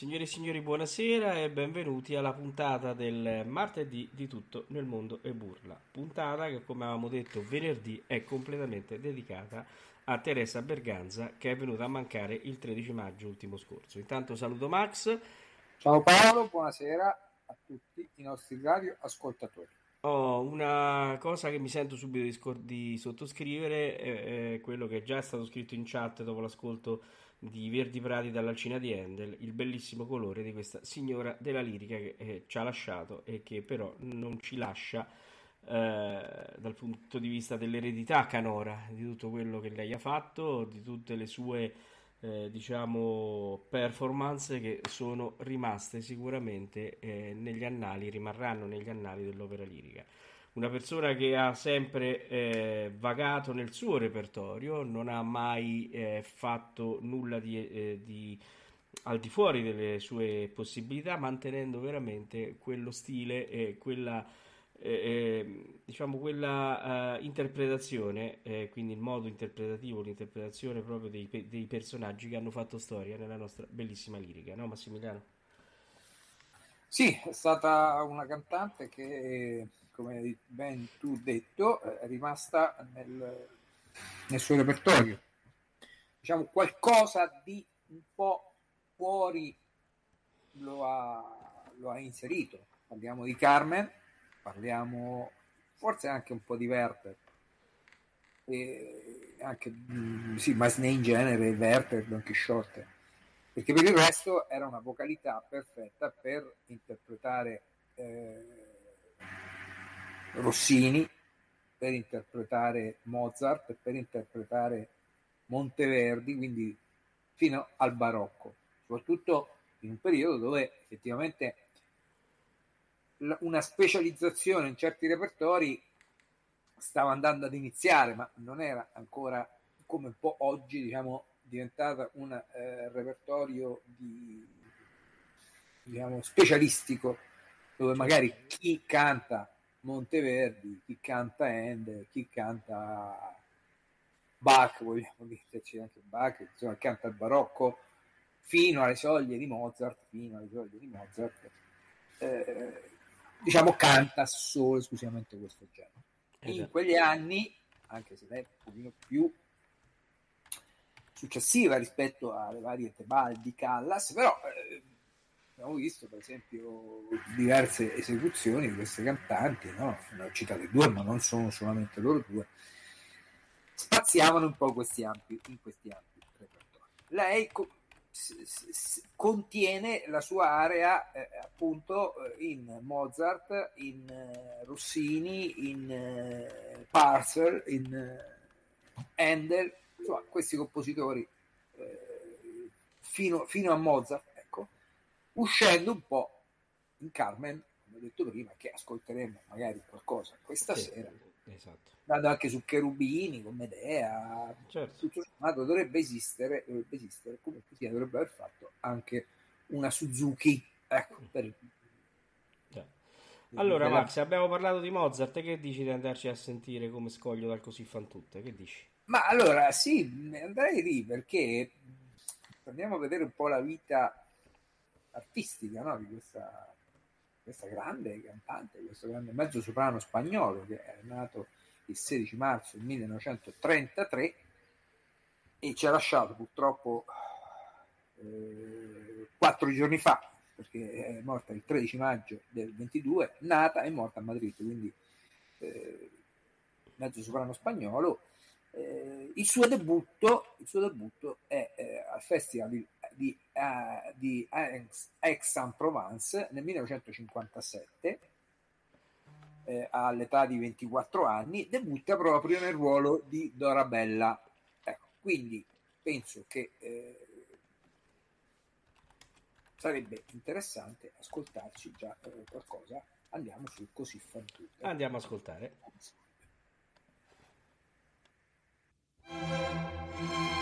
Signore e signori, buonasera e benvenuti alla puntata del martedì di Tutto nel mondo e burla. Puntata che, come avevamo detto venerdì, è completamente dedicata a Teresa Berganza che è venuta a mancare il 13 maggio ultimo scorso. Intanto saluto Max. Ciao Paolo, buonasera a tutti i nostri radio ascoltatori. Ho una cosa che mi sento subito di, scor- di sottoscrivere, è, è quello che già è stato scritto in chat dopo l'ascolto di Verdi Prati dall'Alcina di Handel, il bellissimo colore di questa signora della lirica che eh, ci ha lasciato e che però non ci lascia eh, dal punto di vista dell'eredità canora, di tutto quello che lei ha fatto, di tutte le sue eh, diciamo performance che sono rimaste sicuramente eh, negli annali, rimarranno negli annali dell'opera lirica. Una persona che ha sempre eh, vagato nel suo repertorio, non ha mai eh, fatto nulla di, eh, di, al di fuori delle sue possibilità, mantenendo veramente quello stile e quella, eh, eh, diciamo, quella uh, interpretazione, eh, quindi il modo interpretativo, l'interpretazione proprio dei, dei personaggi che hanno fatto storia nella nostra bellissima lirica, no Massimiliano? Sì, è stata una cantante che come ben tu detto, è rimasta nel, nel suo repertorio. Diciamo qualcosa di un po' fuori lo ha, lo ha inserito. Parliamo di Carmen, parliamo forse anche un po' di Werther, e anche mm, sì, Masney in genere, Werther, Don Quixote, perché per il resto era una vocalità perfetta per interpretare eh, Rossini per interpretare Mozart, per interpretare Monteverdi, quindi fino al barocco, soprattutto in un periodo dove effettivamente una specializzazione in certi repertori stava andando ad iniziare, ma non era ancora come un po' oggi, diciamo, diventata un eh, repertorio di, diciamo, specialistico, dove magari chi canta Monteverdi, chi canta Handel, chi canta Bach, vogliamo dirci anche Bach, insomma, canta il barocco fino alle soglie di Mozart, fino alle soglie di Mozart, eh, diciamo canta solo esclusivamente questo genere. Esatto. In quegli anni, anche se è un pochino più successiva rispetto alle varie Tebaldi, Callas, però eh, abbiamo visto per esempio diverse esecuzioni di queste cantanti, no? ne ho citate due, ma non sono solamente loro due, spaziavano un po' questi ampi, in questi ampi repertori. Lei co- s- s- contiene la sua area eh, appunto eh, in Mozart, in eh, Rossini, in eh, Parcel, in eh, Handel, insomma questi compositori eh, fino, fino a Mozart uscendo un po' in Carmen, come ho detto prima, che ascolteremo magari qualcosa questa sì, sera. Esatto. Vado anche su Cherubini, con Medea, certo. tutto sommato dovrebbe esistere, dovrebbe esistere, comunque sia, dovrebbe aver fatto anche una Suzuki. Ecco, per... Allora, Max, abbiamo parlato di Mozart. Che dici di andarci a sentire come scoglio dal così fan tutte? Che dici? Ma allora, sì, andrei lì perché andiamo a vedere un po' la vita artistica no? di questa, questa grande cantante, questo grande mezzo soprano spagnolo che è nato il 16 marzo del 1933 e ci ha lasciato purtroppo eh, quattro giorni fa perché è morta il 13 maggio del 22, nata e morta a Madrid, quindi eh, mezzo soprano spagnolo. Eh, il, suo debutto, il suo debutto è eh, al Festival di di, uh, di Aix-en-Provence nel 1957 eh, all'età di 24 anni debutta proprio nel ruolo di Dorabella ecco, quindi penso che eh, sarebbe interessante ascoltarci già eh, qualcosa. Andiamo su così fan tutto andiamo ad ascoltare Música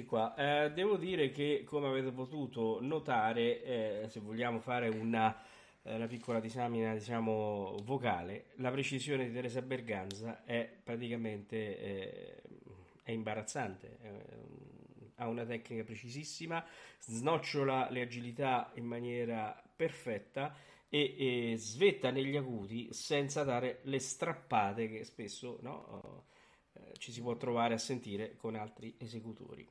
Eccoci qua, eh, devo dire che come avete potuto notare, eh, se vogliamo fare una, eh, una piccola disamina diciamo, vocale, la precisione di Teresa Berganza è praticamente eh, è imbarazzante, ha una tecnica precisissima, snocciola le agilità in maniera perfetta e, e svetta negli acuti senza dare le strappate che spesso no, eh, ci si può trovare a sentire con altri esecutori.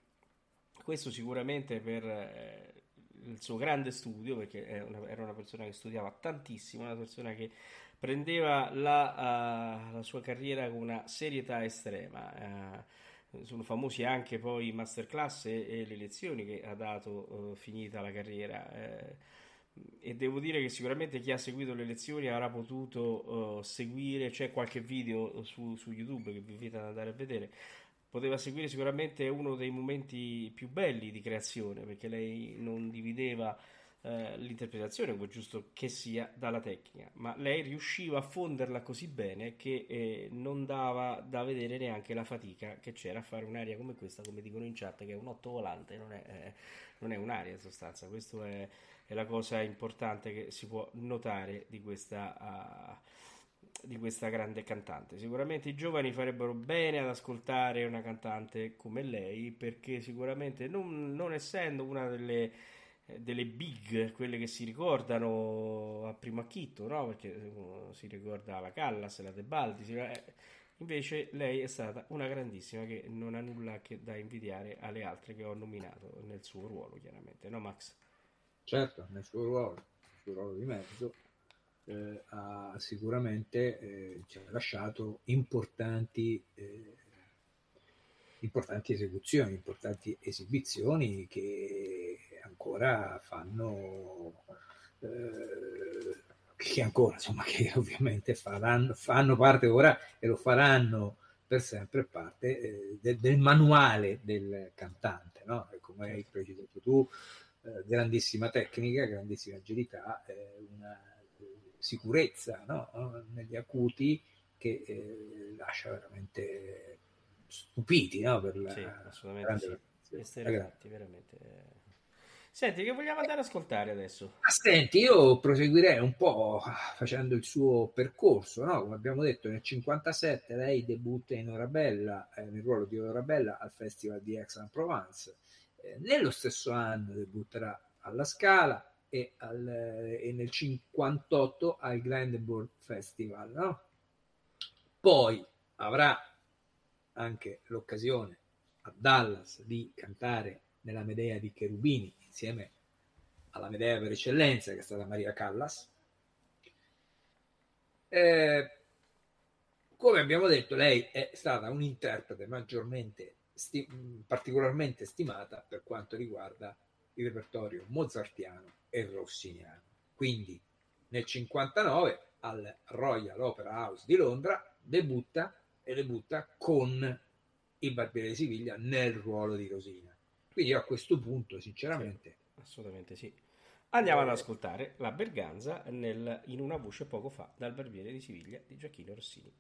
Questo sicuramente per eh, il suo grande studio, perché era una persona che studiava tantissimo, una persona che prendeva la, uh, la sua carriera con una serietà estrema. Uh, sono famosi anche poi i masterclass e, e le lezioni che ha dato uh, finita la carriera. Eh, e devo dire che sicuramente chi ha seguito le lezioni avrà potuto uh, seguire, c'è qualche video su, su, YouTube che vi invito ad andare a vedere, poteva seguire sicuramente uno dei momenti più belli di creazione perché lei non divideva uh, l'interpretazione, come giusto che sia, dalla tecnica, ma lei riusciva a fonderla così bene che eh, non dava da vedere neanche la fatica che c'era a fare un'aria come questa, come dicono in chat, che è un otto volante, non è, eh, non è un'aria in sostanza, questo è è la cosa importante che si può notare di questa, uh, di questa grande cantante. Sicuramente i giovani farebbero bene ad ascoltare una cantante come lei, perché sicuramente non, non essendo una delle, delle big, quelle che si ricordano a primo acchitto, no? perché si ricorda la Callas, la Tebaldi, si, eh, invece lei è stata una grandissima che non ha nulla da invidiare alle altre che ho nominato nel suo ruolo, chiaramente, no Max? certo nel suo ruolo, nel suo ruolo di mezzo, eh, ha sicuramente eh, ci ha lasciato importanti, eh, importanti esecuzioni, importanti esibizioni che ancora fanno, eh, che ancora, insomma, che ovviamente faranno, fanno parte ora e lo faranno per sempre parte eh, del, del manuale del cantante, no? come hai precisato tu, eh, grandissima tecnica, grandissima agilità, eh, una sicurezza no? negli acuti che eh, lascia veramente stupiti no? per la sì, assolutamente sì. veramente. Senti, che vogliamo andare ad ascoltare adesso? Ah, senti, io proseguirei un po' facendo il suo percorso, no? Come abbiamo detto, nel 57 lei debutta in Orabella, eh, nel ruolo di Orabella al Festival di Aix-en-Provence eh, nello stesso anno debutterà alla Scala e, al, e nel 58 al Brandenburg Festival. No? Poi avrà anche l'occasione a Dallas di cantare nella Medea di Cherubini insieme alla Medea per eccellenza che è stata Maria Callas. Eh, come abbiamo detto, lei è stata un'interprete maggiormente sti- particolarmente stimata per quanto riguarda il repertorio mozartiano e rossiniano. Quindi nel 59 al Royal Opera House di Londra debutta e debutta con il Barbiere di Siviglia nel ruolo di Rosina. Quindi a questo punto, sinceramente, sì, assolutamente sì. Andiamo ad ascoltare la Berganza nel, in una voce poco fa dal Barbiere di Siviglia di Giacchino Rossini.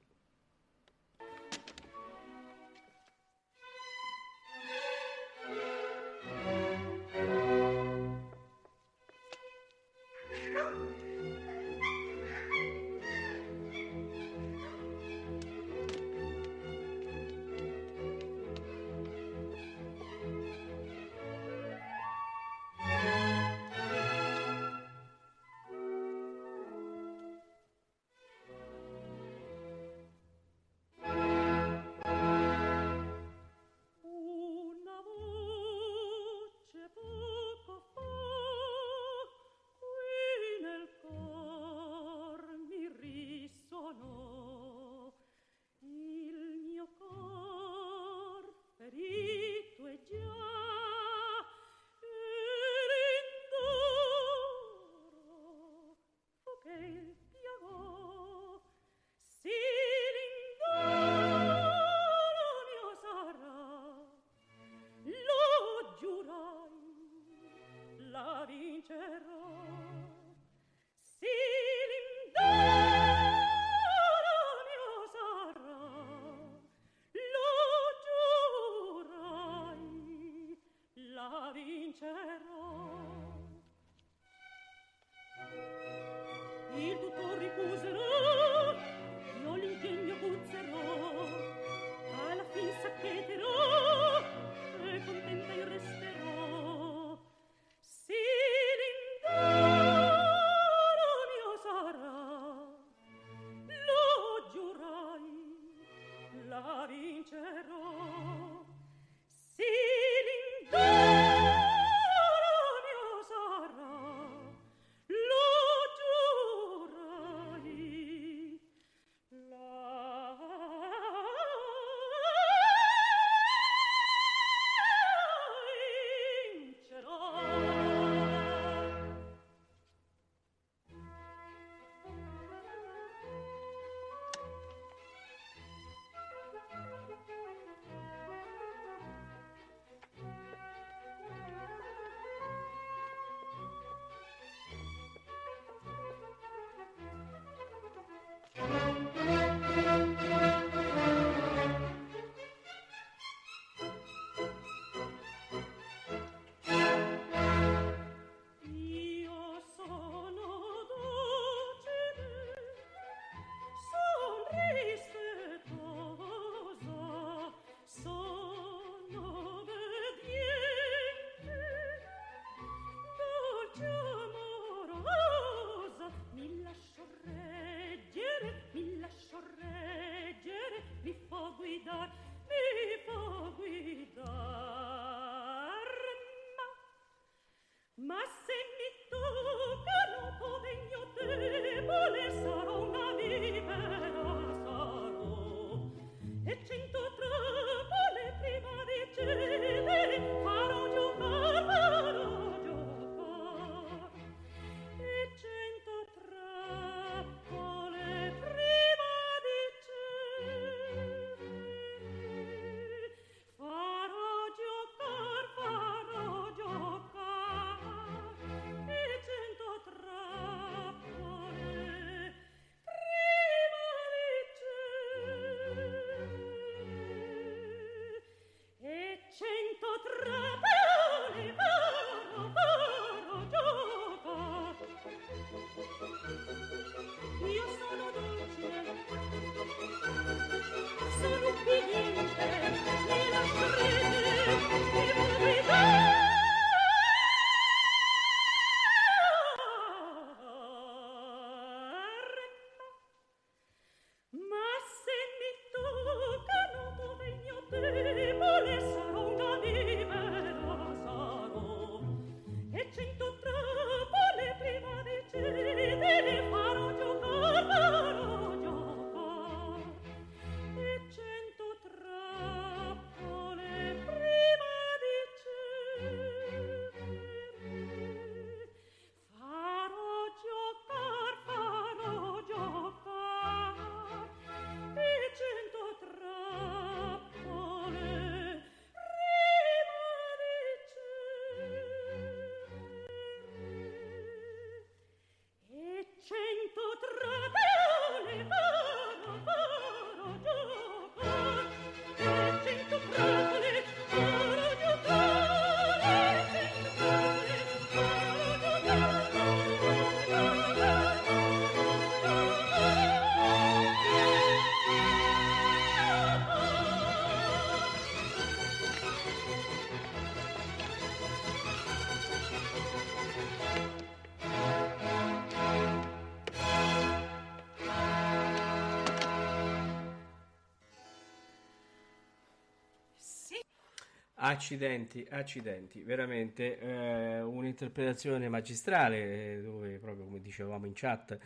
Accidenti, accidenti, veramente eh, un'interpretazione magistrale eh, dove proprio come dicevamo in chat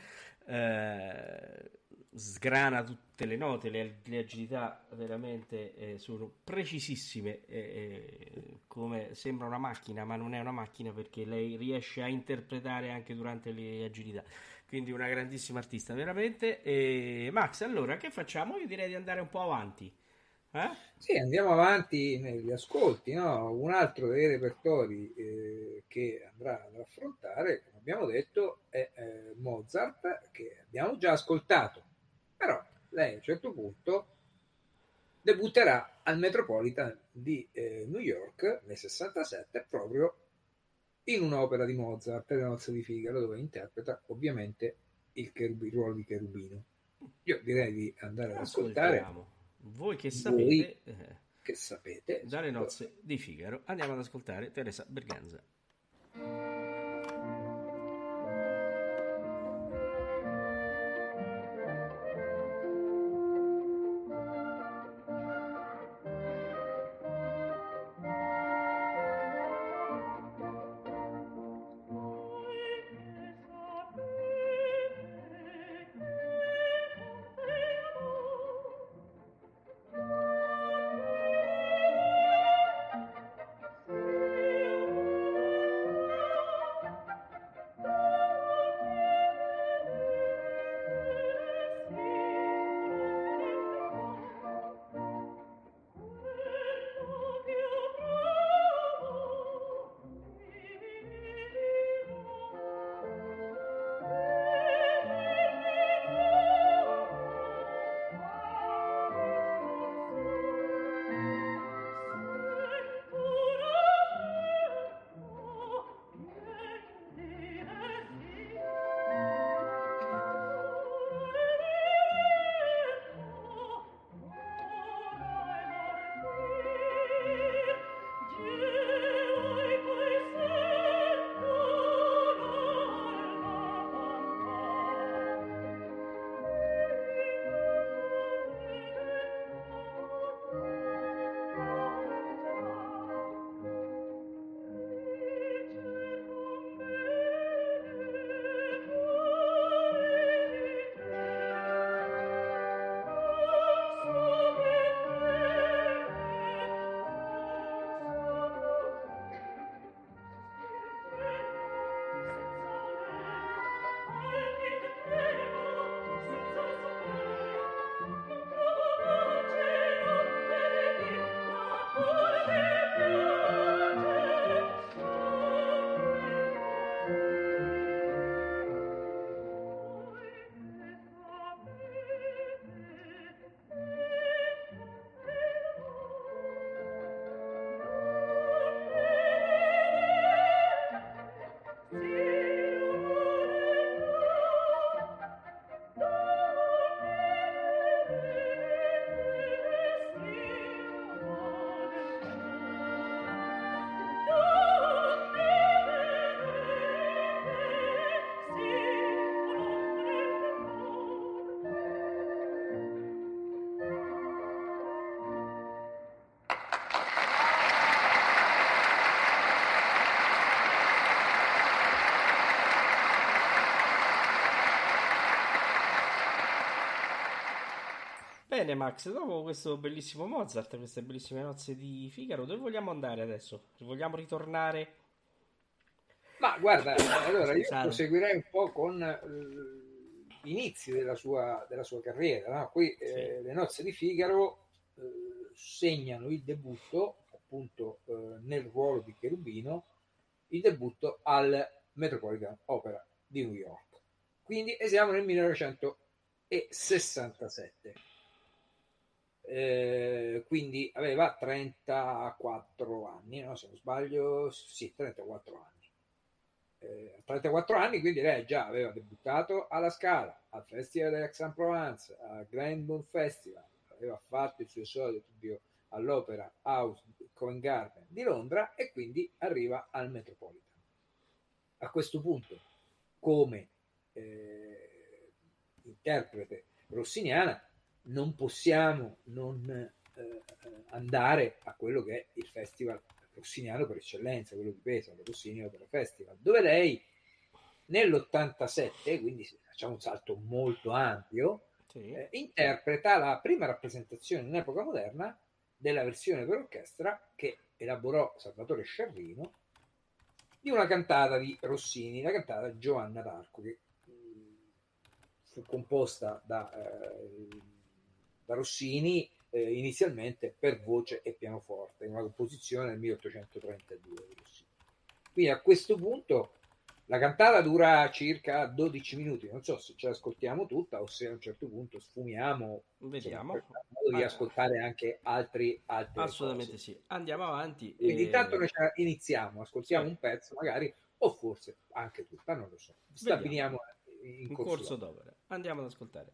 eh, sgrana tutte le note, le, le agilità veramente eh, sono precisissime, come sembra una macchina, ma non è una macchina perché lei riesce a interpretare anche durante le agilità. Quindi una grandissima artista, veramente. E Max, allora che facciamo? Io direi di andare un po' avanti. Eh? Sì, andiamo avanti negli ascolti. No? Un altro dei repertori eh, che andrà ad affrontare, come abbiamo detto, è eh, Mozart, che abbiamo già ascoltato. Però lei a un certo punto debutterà al Metropolitan di eh, New York nel 67 proprio in un'opera di Mozart, Le nozze di Figaro, dove interpreta ovviamente il, cherubi, il ruolo di cherubino. Io direi di andare ad ascoltare voi che sapete, Voi eh, che sapete dalle nozze di Figaro, andiamo ad ascoltare Teresa Berganza. Bene, Max, dopo questo bellissimo Mozart, queste bellissime nozze di Figaro, dove vogliamo andare adesso? Vogliamo ritornare? Ma guarda, allora io proseguirei un po' con uh, gli inizi della sua, della sua carriera. No? Qui eh, sì. eh, le nozze di Figaro eh, segnano il debutto, appunto, eh, nel ruolo di cherubino, il debutto al Metropolitan Opera di New York. Quindi siamo nel 1967 eh, quindi aveva 34 anni, no? se non sbaglio, sì, 34 anni. Eh, 34 anni, quindi lei già aveva debuttato alla Scala, al Festival d'Aix-en-Provence, al Grand Moon Festival, aveva fatto il suo esordio all'Opera House Covent Garden di Londra e quindi arriva al Metropolitan. A questo punto, come eh, interprete rossiniana, non possiamo non eh, andare a quello che è il festival rossiniano per eccellenza, quello di Pesaro, Rossini Opera Festival, dove lei nell'87, quindi facciamo un salto molto ampio, sì. eh, interpreta la prima rappresentazione in epoca moderna della versione per orchestra che elaborò Salvatore Sciarrino di una cantata di Rossini, la cantata Giovanna d'Arco, che mh, fu composta da, eh, da Rossini eh, inizialmente per voce e pianoforte, in una composizione del 1832. Quindi a questo punto la cantata dura circa 12 minuti, non so se ce l'ascoltiamo tutta o se a un certo punto sfumiamo. Vediamo. Insomma, modo di ascoltare anche altri, altri Assolutamente cose. sì. Andiamo avanti. Quindi e... intanto noi iniziamo, ascoltiamo sì. un pezzo magari, o forse anche tutta, non lo so. Stabiliamo in, in corso, corso d'opera. Andiamo ad ascoltare.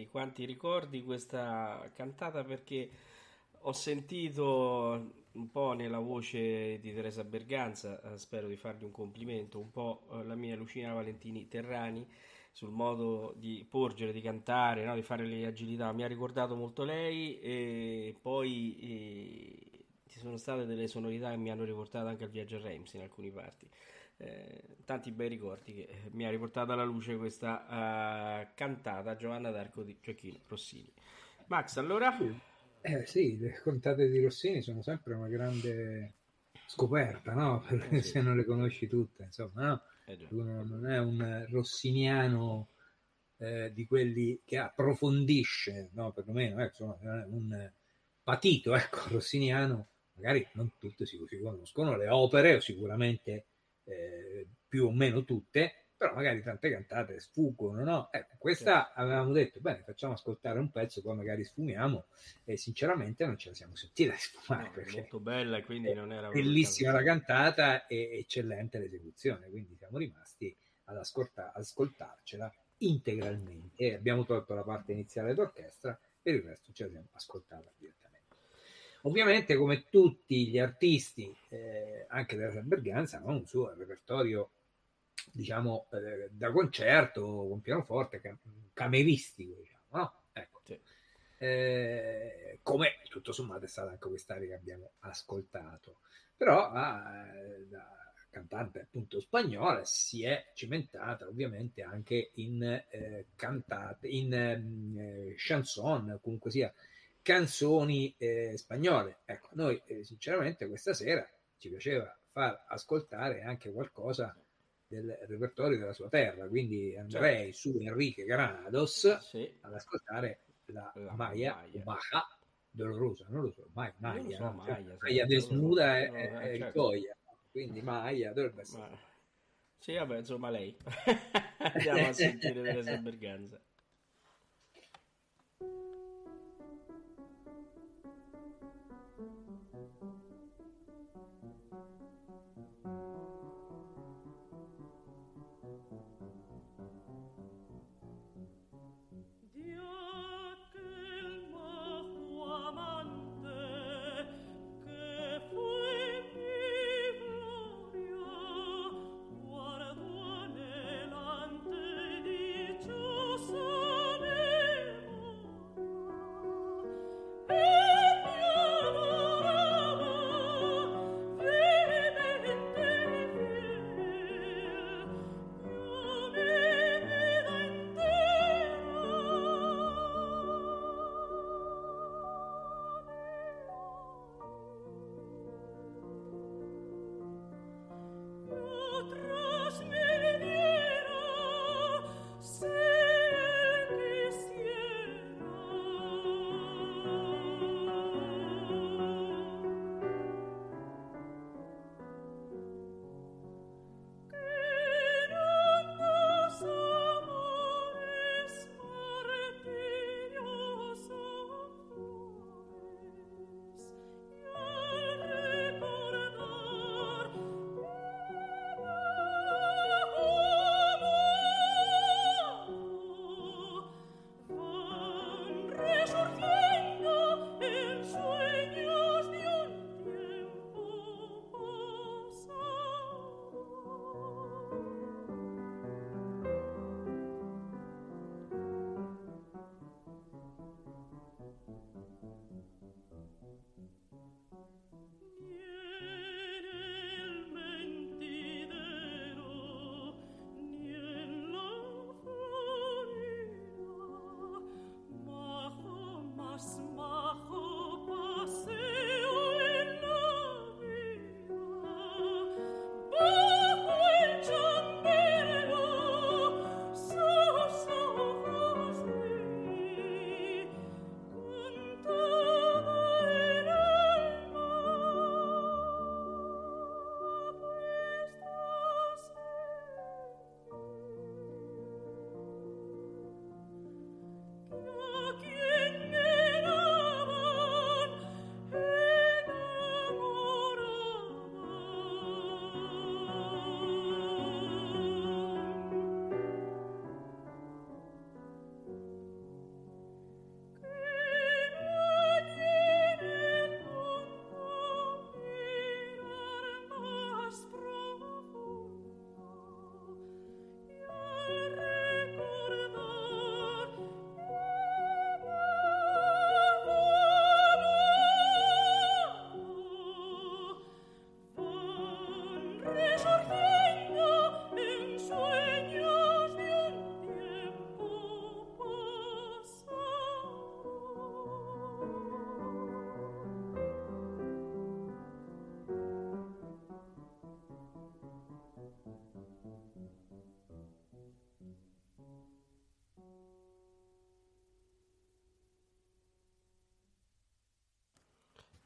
Accidenti, quanti ricordi questa cantata perché ho sentito un po' nella voce di Teresa Berganza, eh, spero di fargli un complimento, un po' eh, la mia Lucina Valentini Terrani sul modo di porgere, di cantare, no? di fare le agilità. Mi ha ricordato molto lei e poi eh, ci sono state delle sonorità che mi hanno riportato anche al viaggio a Reims in alcuni parti. Eh, tanti bei ricordi che eh, mi ha riportato alla luce questa uh, cantata Giovanna d'Arco di Gioacchino Rossini. Max, allora? Eh sì, le cantate di Rossini sono sempre una grande scoperta, no? Perché eh sì. se non le conosci tutte, insomma, no? Eh Uno non è un rossiniano eh, di quelli che approfondisce, no? Perlomeno, eh, insomma, un patito, ecco, rossiniano, magari non tutte si, si conoscono le opere, o sicuramente eh, più o meno tutte, però magari tante cantate sfuggono, no? Ecco, questa sì. avevamo detto, bene, facciamo ascoltare un pezzo, poi magari sfumiamo, e sinceramente non ce la siamo sentita di sfumare. No, perché molto bella quindi non era... Bellissima la cantata e eccellente l'esecuzione, quindi siamo rimasti ad ascolta- ascoltarcela integralmente. Abbiamo tolto la parte iniziale d'orchestra e il resto ce la siamo ascoltata direttamente. Ovviamente, come tutti gli artisti, eh, anche della Berganza, hanno un suo repertorio, diciamo, eh, da concerto con pianoforte, cam- cameristico, diciamo, no? Ecco. Sì. Eh, come tutto sommato è stata anche quest'area che abbiamo ascoltato. Però ah, la cantante appunto spagnola si è cimentata ovviamente anche in eh, cantate, in eh, chanson, comunque sia canzoni eh, spagnole. Ecco, noi eh, sinceramente questa sera ci piaceva far ascoltare anche qualcosa del repertorio della sua terra, quindi andrei certo. su Enrique Granados sì. ad ascoltare la, la Maya, Maya. Baja Dolorosa, non lo so, Maya, Maya, so, no? Maya, cioè, Maya desnuda è, è, è certo. quindi Maya dovrebbe essere. Ma... Sì, vabbè, insomma lei. Andiamo a sentire Teresa Berganza.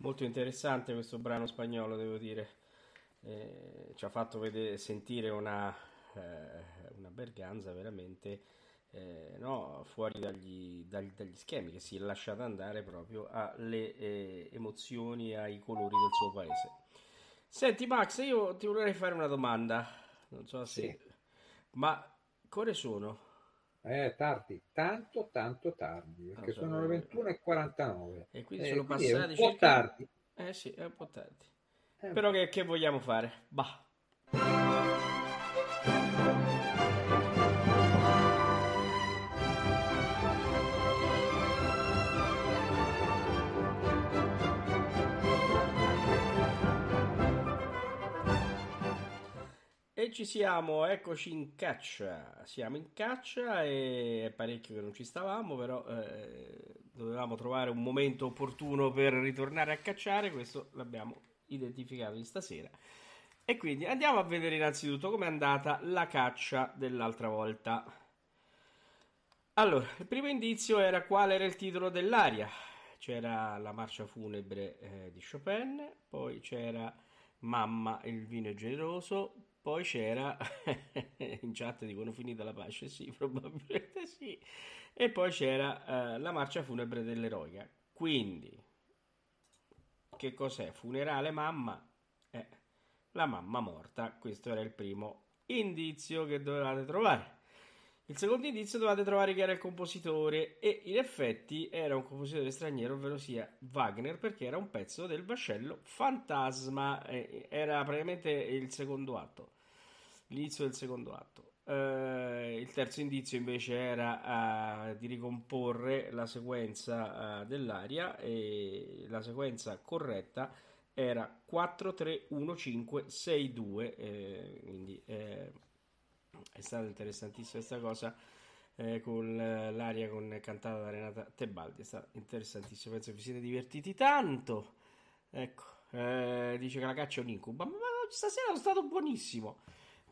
Molto interessante questo brano spagnolo, devo dire. Eh, ci ha fatto vedere, sentire una, eh, una berganza veramente eh, no, fuori dagli, dagli, dagli, schemi, che si è lasciata andare proprio alle eh, emozioni, ai colori del suo paese. Senti Max, io ti vorrei fare una domanda, non so se... Sì. Ma core sono? Eh, tardi, tanto tanto tardi, perché so, sono le 21.49. E quindi eh, sono quindi passati un po' circa... tardi. Eh sì, è un po' tardi. Eh, Però che, che vogliamo fare? Bah. Ci siamo, eccoci in caccia. Siamo in caccia e è parecchio che non ci stavamo, però eh, dovevamo trovare un momento opportuno per ritornare a cacciare. Questo l'abbiamo identificato di stasera. E quindi andiamo a vedere innanzitutto com'è andata la caccia dell'altra volta. Allora, il primo indizio era qual era il titolo dell'aria. C'era la marcia funebre eh, di Chopin, poi c'era Mamma, il vino è generoso, poi c'era, in chat dicono finita la pace, sì, probabilmente sì. E poi c'era uh, la marcia funebre dell'eroica. Quindi, che cos'è? Funerale mamma? Eh, la mamma morta. Questo era il primo indizio che dovevate trovare. Il secondo indizio dovevate trovare chi era il compositore e in effetti era un compositore straniero, ovvero sia Wagner, perché era un pezzo del vascello Fantasma, era praticamente il secondo atto l'inizio del secondo atto. Uh, il terzo indizio invece era uh, di ricomporre la sequenza uh, dell'aria e la sequenza corretta era 4 3 1 5 6 2 eh, quindi eh, è stata interessantissima questa cosa eh, con l'aria con, cantata da Renata Tebaldi è stata interessantissima penso che vi siete divertiti tanto ecco eh, dice che la caccia è un incubo ma, ma stasera è stato buonissimo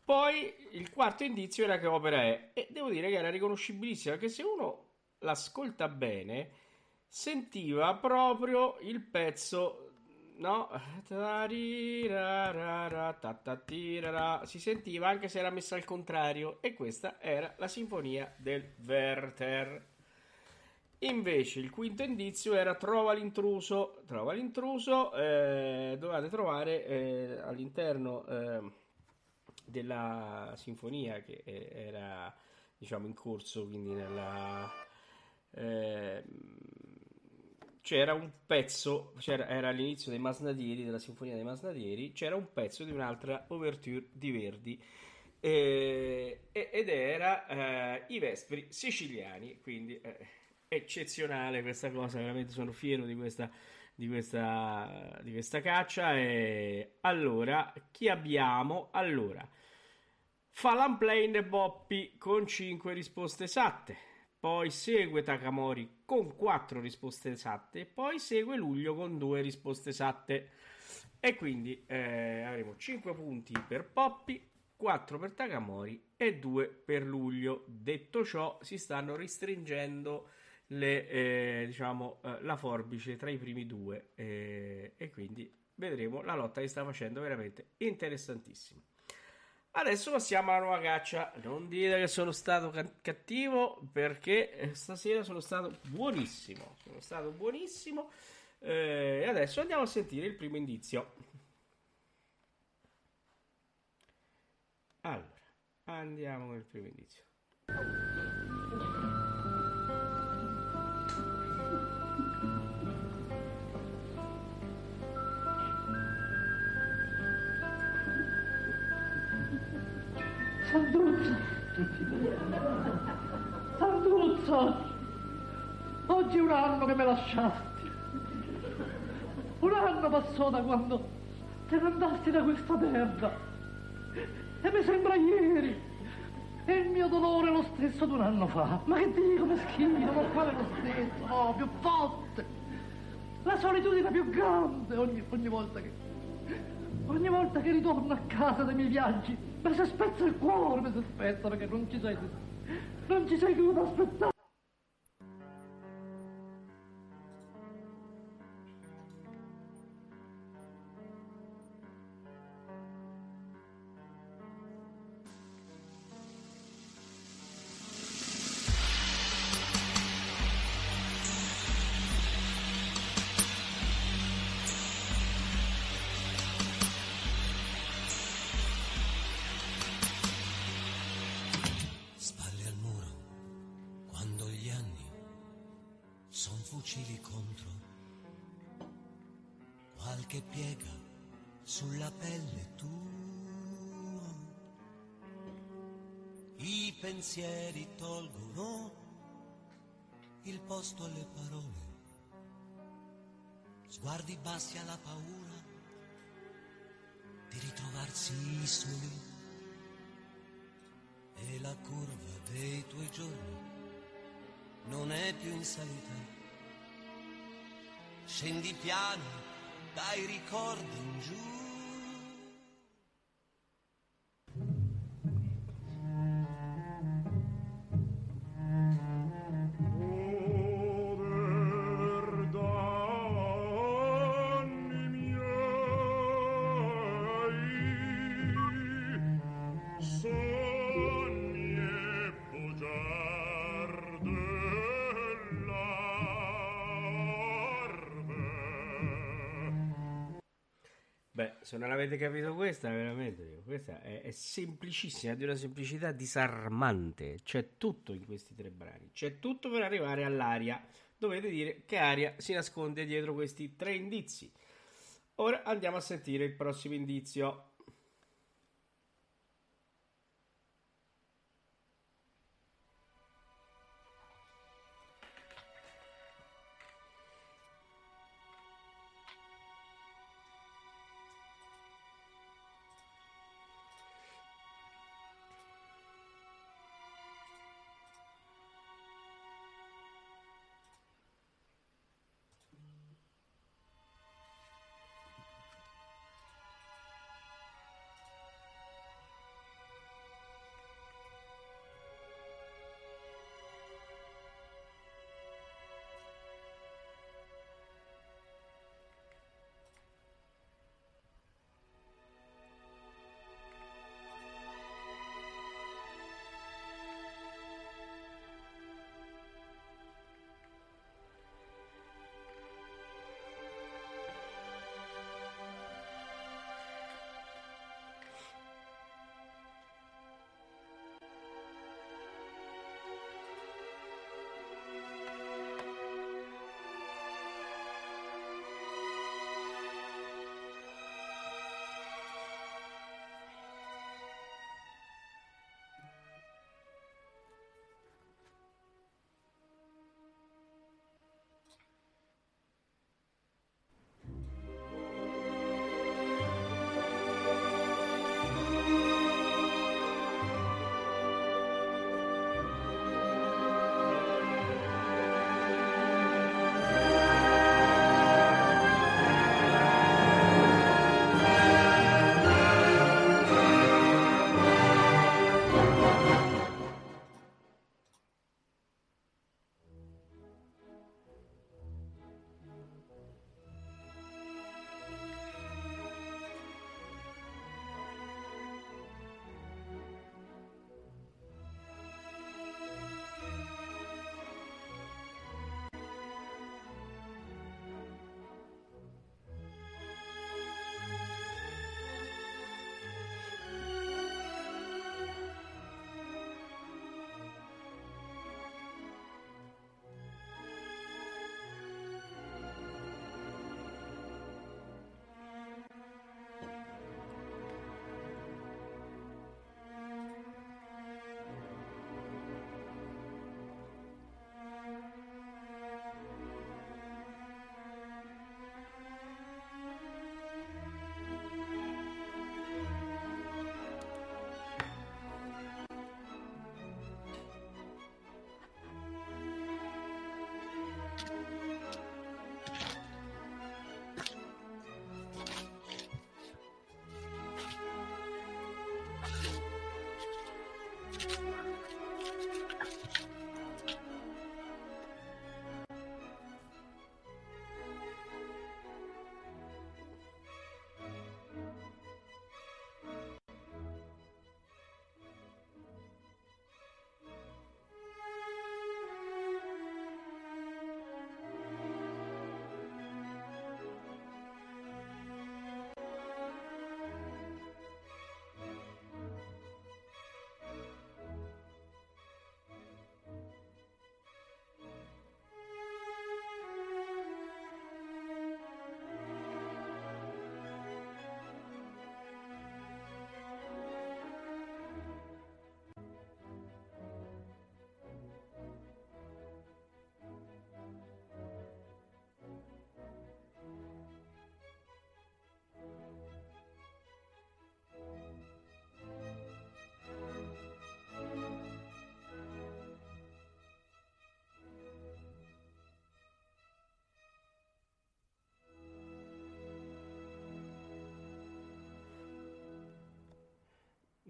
poi il quarto indizio era che opera è, e devo dire che era riconoscibilissima, perché se uno l'ascolta bene, sentiva proprio il pezzo, no? Si sentiva anche se era messa al contrario, e questa era la sinfonia del Werther. Invece il quinto indizio era trova l'intruso. Trova l'intruso, eh, dovete trovare eh, all'interno. Eh, della sinfonia che era diciamo in corso quindi nella eh, c'era un pezzo c'era, era all'inizio dei Masnadieri della sinfonia dei Masnadieri c'era un pezzo di un'altra ouverture di Verdi eh, ed era eh, i Vespri siciliani quindi eh, eccezionale questa cosa veramente sono fiero di questa di questa, di questa caccia. E allora, chi abbiamo? Allora, Falan Plane Boppi con 5 risposte esatte. Poi segue Takamori con 4 risposte esatte. Poi segue Luglio con 2 risposte esatte. E quindi eh, avremo 5 punti per Poppi, 4 per Takamori e 2 per Luglio. Detto ciò, si stanno restringendo le, eh, diciamo, eh, la forbice tra i primi due eh, e quindi vedremo la lotta che sta facendo veramente interessantissima. Adesso passiamo alla nuova caccia. Non dite che sono stato cattivo perché eh, stasera sono stato buonissimo. Sono stato buonissimo. Eh, e adesso andiamo a sentire il primo indizio. Allora, andiamo il primo indizio. Santuzza! Santuzza! Oggi è un anno che me lasciasti. Un anno passò da quando te ne andasti da questa terra. E mi sembra ieri. E il mio dolore è lo stesso di un anno fa. Ma che dico, meschino, ma quale lo stesso? No, più forte. La solitudine più grande ogni, ogni volta che... Ogni volta che ritorno a casa dai miei viaggi mi si spezza il cuore, mi si spezza perché non ci sei, non ci sei ad aspettare. Pensieri tolgono il posto alle parole, sguardi bassi alla paura di ritrovarsi soli e la curva dei tuoi giorni non è più in salita. Scendi piano dai ricordi in giù. Se non avete capito questa, veramente, questa è, è semplicissima, di una semplicità disarmante. C'è tutto in questi tre brani, c'è tutto per arrivare all'aria. Dovete dire che aria si nasconde dietro questi tre indizi. Ora andiamo a sentire il prossimo indizio.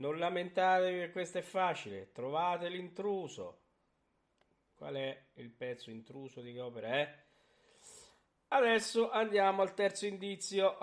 Non lamentatevi che questo è facile, trovate l'intruso. Qual è il pezzo intruso di che opera è? Adesso andiamo al terzo indizio.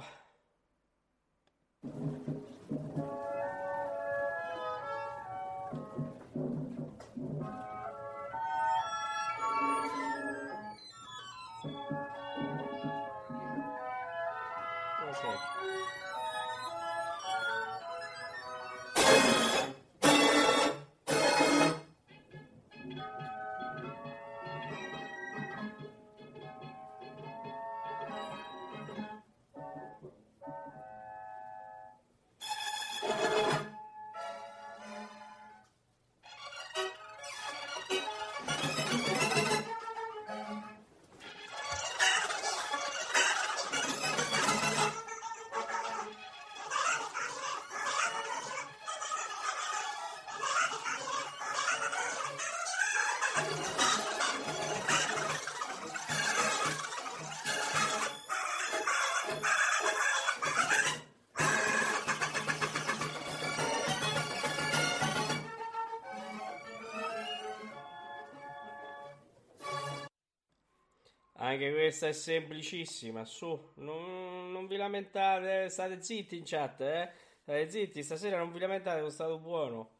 Anche questa è semplicissima, su, non, non vi lamentate, state zitti in chat, eh? State zitti, stasera non vi lamentate, è stato buono.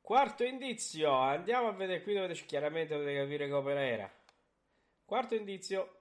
Quarto indizio, andiamo a vedere, qui dovete chiaramente dovete capire che era. Quarto indizio,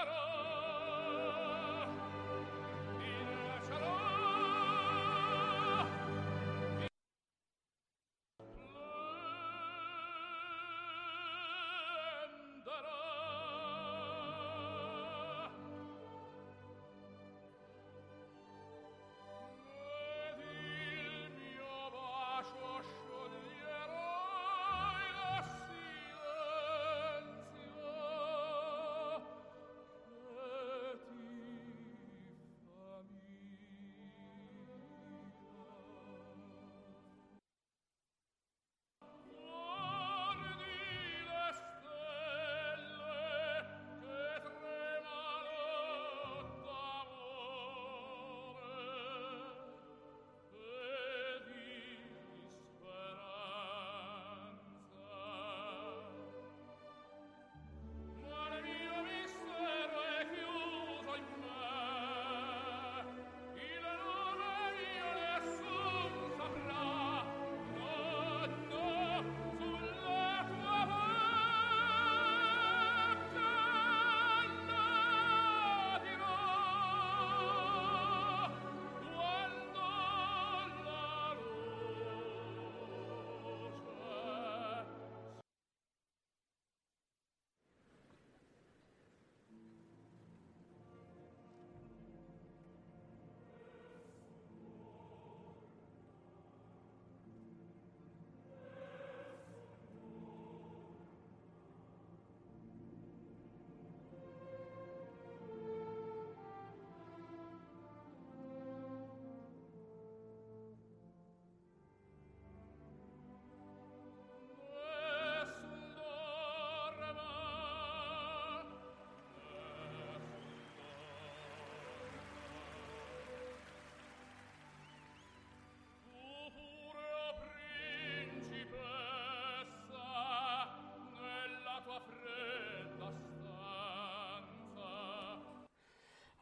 Caro.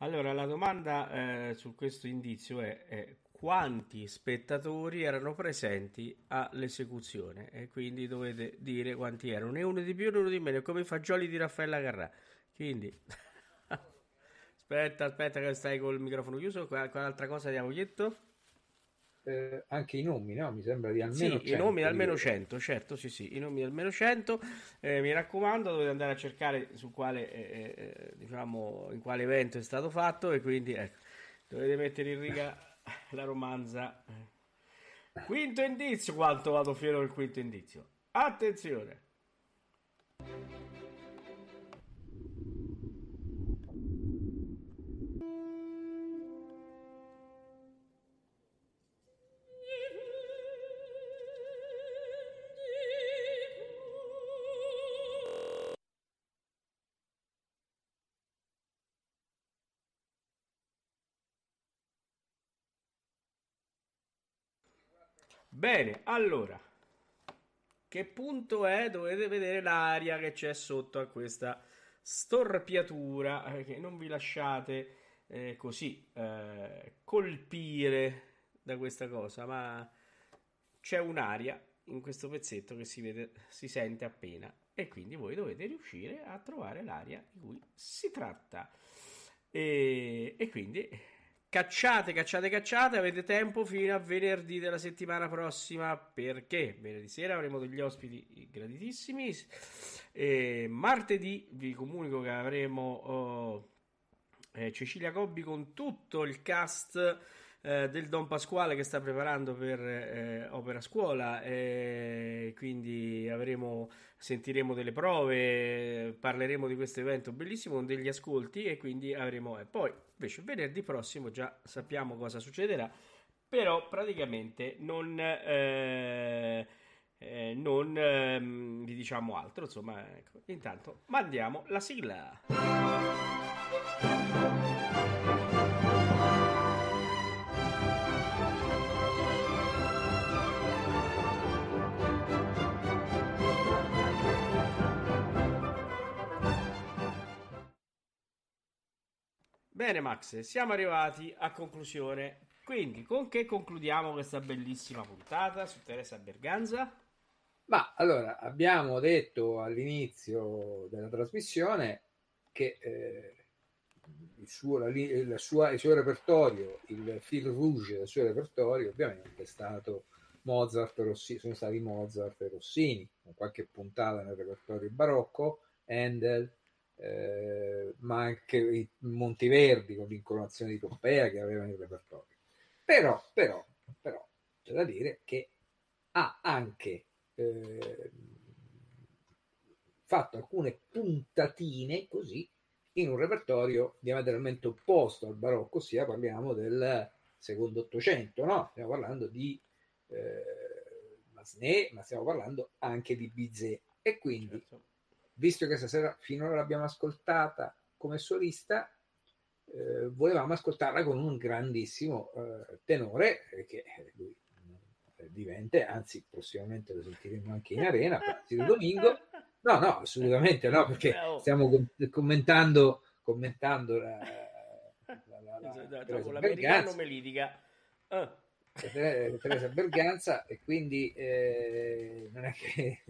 Allora, la domanda eh, su questo indizio è, è quanti spettatori erano presenti all'esecuzione e quindi dovete dire quanti erano, né uno di più né uno di meno, come i fagioli di Raffaella Carrà. Quindi, aspetta, aspetta che stai col microfono chiuso, qual, qual altra cosa abbiamo detto? Eh, anche i nomi, no? Mi sembra di almeno Sì, i 100, nomi almeno io- 100, certo, sì, sì, i nomi almeno 100. Eh, mi raccomando, dovete andare a cercare su quale, eh, eh, diciamo, in quale evento è stato fatto e quindi ecco, dovete mettere in riga la romanza. Quinto indizio, quanto vado fiero del quinto indizio. Attenzione. Bene, allora, che punto è? Dovete vedere l'aria che c'è sotto a questa storpiatura, eh, che non vi lasciate eh, così eh, colpire da questa cosa, ma c'è un'aria in questo pezzetto che si vede, si sente appena e quindi voi dovete riuscire a trovare l'aria di cui si tratta. E, e quindi cacciate, cacciate, cacciate. Avete tempo fino a venerdì della settimana prossima perché venerdì sera avremo degli ospiti graditissimi. E martedì vi comunico che avremo oh, eh, Cecilia Cobbi con tutto il cast eh, del Don Pasquale che sta preparando per eh, Opera Scuola. Quindi avremo, sentiremo delle prove, parleremo di questo evento bellissimo con degli ascolti e quindi avremo. E poi invece venerdì prossimo già sappiamo cosa succederà, però praticamente non. eh, eh, non ehm, vi diciamo altro, insomma, ecco. intanto mandiamo la sigla. Bene, Max, siamo arrivati a conclusione. Quindi, con che concludiamo questa bellissima puntata su Teresa Berganza? Ma allora abbiamo detto all'inizio della trasmissione che eh, il, suo, la la sua- il suo repertorio, il fil rouge del suo repertorio, ovviamente è stato Mozart e Rossini, sono stati Mozart e Rossini, con qualche puntata nel repertorio barocco, Handel, eh, ma anche i Monteverdi con l'incoronazione di Pompea che avevano il repertorio. Però, però, però, c'è da dire che ha anche eh, fatto alcune puntatine così in un repertorio diametralmente opposto al barocco, ossia parliamo del secondo Ottocento, no? Stiamo parlando di eh, Massenet, ma stiamo parlando anche di Bizet. E quindi, Certo. Visto che stasera finora l'abbiamo ascoltata come solista, eh, volevamo ascoltarla con un grandissimo eh, tenore eh, che lui eh, diventa, anzi prossimamente lo sentiremo anche in arena, Placido Domingo. No, no, assolutamente no, perché stiamo com- commentando, commentando la, la, la, la- Teresa l'americano Berganza, me li dica. Ah, Tere- Teresa Berganza e quindi eh, non è che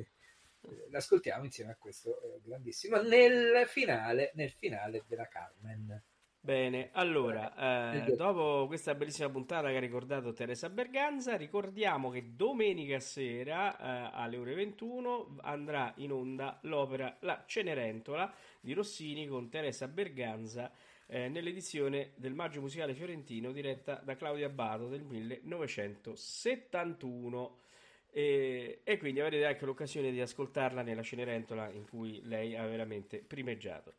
l'ascoltiamo insieme a questo eh, grandissimo nel finale, nel finale della Carmen. Bene, allora, eh, dopo questa bellissima puntata che ha ricordato Teresa Berganza, ricordiamo che domenica sera eh, alle ore 21 andrà in onda l'opera La Cenerentola di Rossini con Teresa Berganza eh, nell'edizione del Maggio Musicale Fiorentino diretta da Claudia Abbato del 1971. E, e quindi avrete anche l'occasione di ascoltarla nella Cenerentola in cui lei ha veramente primeggiato.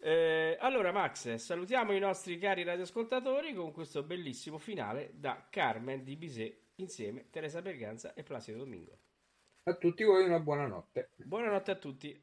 Eh, allora, Max, salutiamo i nostri cari radioascoltatori con questo bellissimo finale da Carmen di Bizet insieme Teresa Berganza e Placido Domingo. A tutti voi una buona notte. Buonanotte a tutti.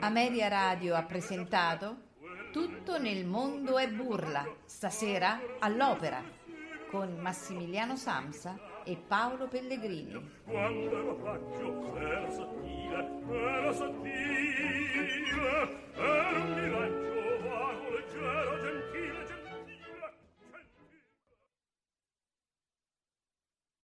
Ameria Radio ha presentato Tutto nel mondo è burla, stasera all'opera, con Massimiliano Samsa e Paolo Pellegrini. Quando ero raggio, era sottile, era sottile, era un